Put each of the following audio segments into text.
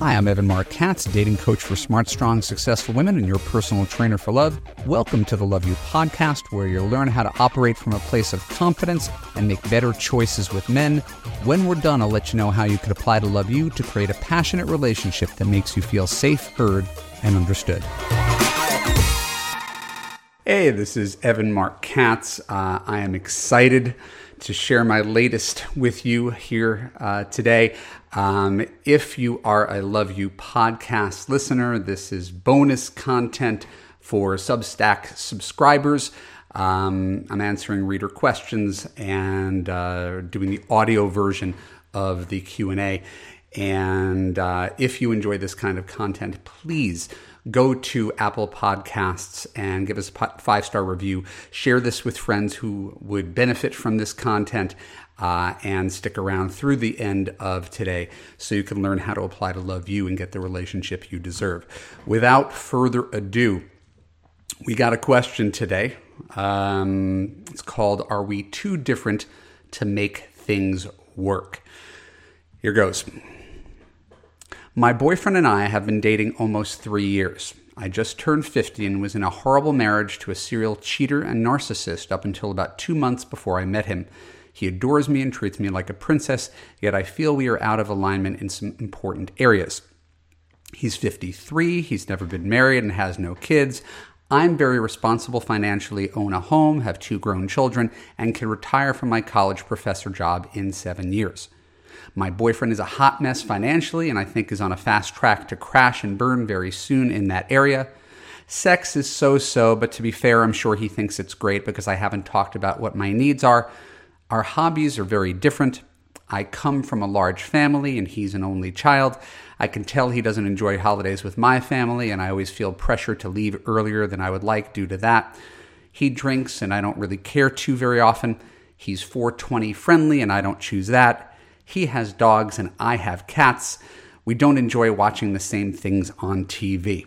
I'm Evan Marc Katz, dating coach for smart, strong, successful women and your personal trainer for love. Welcome to the Love U podcast, where you'll learn how to operate from a place of confidence and make better choices with men. When we're done, I'll let you know how you could apply to Love U to create a passionate relationship that makes you feel safe, heard, and understood. Hey, this is Evan Marc Katz. Uh, I am excited to share my latest with you here uh, today. Um, if you are a Love U podcast listener, this is bonus content for Substack subscribers. Um, I'm answering reader questions and uh, doing the audio version of the Q&A. And uh, if you enjoy this kind of content, please go to Apple Podcasts and give us a five star review. Share this with friends who would benefit from this content. Uh, and stick around through the end of today so you can learn how to apply to Love U and get the relationship you deserve. Without further ado, we got a question today. Um, it's called Are We Too Different to Make Things Work? Here goes. My boyfriend and I have been dating almost three years. I just turned 50 and was in a horrible marriage to a serial cheater and narcissist up until about two months before I met him. He adores me and treats me like a princess, yet I feel we are out of alignment in some important areas. He's 53, he's never been married, and has no kids. I'm very responsible financially, own a home, have two grown children, and can retire from my college professor job in seven years. My boyfriend is a hot mess financially and I think is on a fast track to crash and burn very soon in that area. Sex is so so, but to be fair, I'm sure he thinks it's great because I haven't talked about what my needs are. Our hobbies are very different. I come from a large family and he's an only child. I can tell he doesn't enjoy holidays with my family, and I always feel pressure to leave earlier than I would like due to that. He drinks, and I don't really care to very often. He's 420 friendly, and I don't choose that. He has dogs and I have cats. We don't enjoy watching the same things on TV.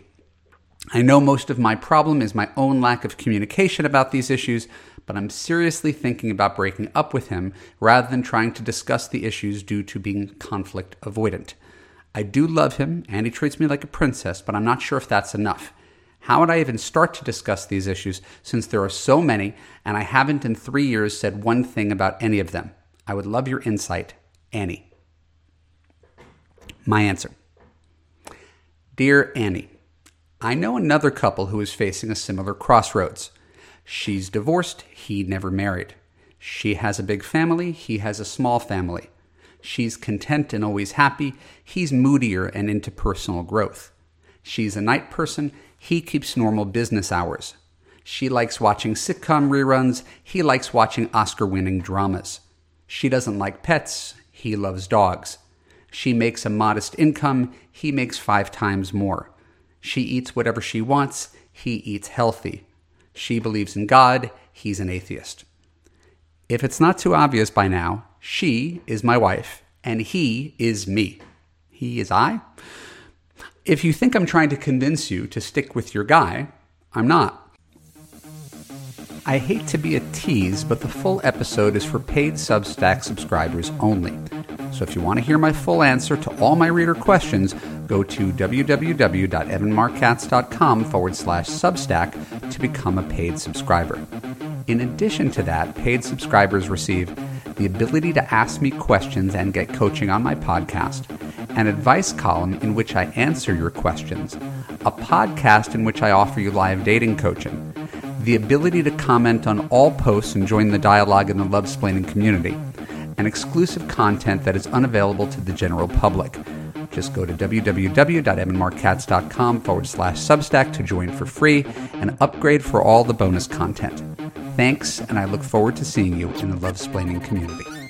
I know most of my problem is my own lack of communication about these issues, but I'm seriously thinking about breaking up with him rather than trying to discuss the issues due to being conflict avoidant. I do love him and he treats me like a princess, but I'm not sure if that's enough. How would I even start to discuss these issues since there are so many and I haven't in three years said one thing about any of them? I would love your insight. Annie. My answer Dear Annie, I know another couple who is facing a similar crossroads. She's divorced, he never married. She has a big family, he has a small family. She's content and always happy, he's moodier and into personal growth. She's a night person, he keeps normal business hours. She likes watching sitcom reruns, he likes watching Oscar winning dramas. She doesn't like pets, he loves dogs. She makes a modest income, he makes five times more. She eats whatever she wants, he eats healthy. She believes in God, he's an atheist. If it's not too obvious by now, she is my wife, and he is me. He is I. If you think I'm trying to convince you to stick with your guy, I'm not. I hate to be a tease, but the full episode is for paid Substack subscribers only. So if you want to hear my full answer to all my reader questions, go to www.evanmarckatz.com forward slash Substack to become a paid subscriber. In addition to that, paid subscribers receive the ability to ask me questions and get coaching on my podcast, an advice column in which I answer your questions, a podcast in which I offer you live dating coaching the ability to comment on all posts and join the dialogue in the Lovesplaining community, and exclusive content that is unavailable to the general public. Just go to www.evanmarckatz.com forward slash substack to join for free and upgrade for all the bonus content. Thanks, and I look forward to seeing you in the Lovesplaining community.